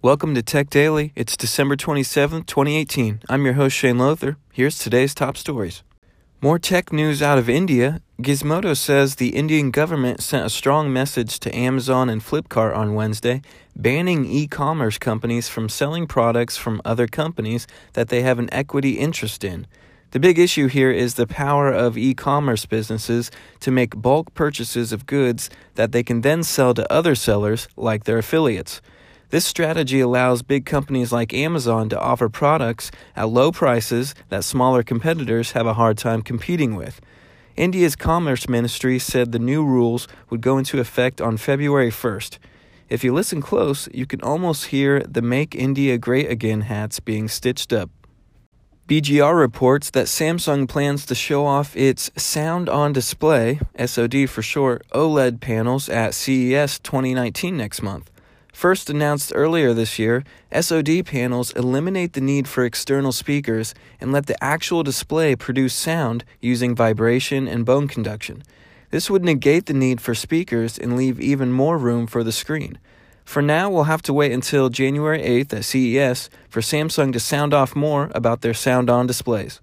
Welcome to Tech Daily. It's December 27th, 2018. I'm your host, Shane Lothar. Here's today's top stories. More tech news out of India. Gizmodo says the Indian government sent a strong message to Amazon and Flipkart on Wednesday, banning e commerce companies from selling products from other companies that they have an equity interest in. The big issue here is the power of e commerce businesses to make bulk purchases of goods that they can then sell to other sellers, like their affiliates. This strategy allows big companies like Amazon to offer products at low prices that smaller competitors have a hard time competing with. India's Commerce Ministry said the new rules would go into effect on February 1st. If you listen close, you can almost hear the Make India Great Again hats being stitched up. BGR reports that Samsung plans to show off its Sound on Display, SOD for short, OLED panels at CES 2019 next month. First announced earlier this year, SOD panels eliminate the need for external speakers and let the actual display produce sound using vibration and bone conduction. This would negate the need for speakers and leave even more room for the screen. For now, we'll have to wait until January 8th at CES for Samsung to sound off more about their sound on displays.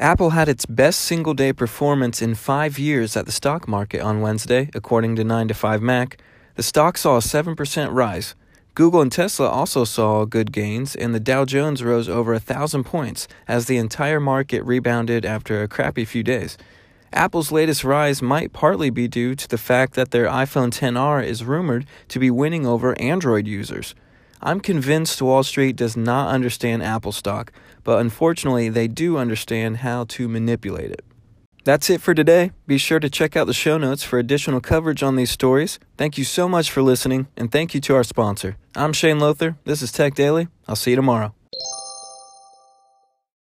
Apple had its best single day performance in five years at the stock market on Wednesday, according to 9 to 5 Mac. The stock saw a 7% rise. Google and Tesla also saw good gains, and the Dow Jones rose over a thousand points as the entire market rebounded after a crappy few days. Apple's latest rise might partly be due to the fact that their iPhone 10R is rumored to be winning over Android users. I'm convinced Wall Street does not understand Apple stock, but unfortunately, they do understand how to manipulate it. That's it for today. Be sure to check out the show notes for additional coverage on these stories. Thank you so much for listening, and thank you to our sponsor. I'm Shane Lothar. This is Tech Daily. I'll see you tomorrow.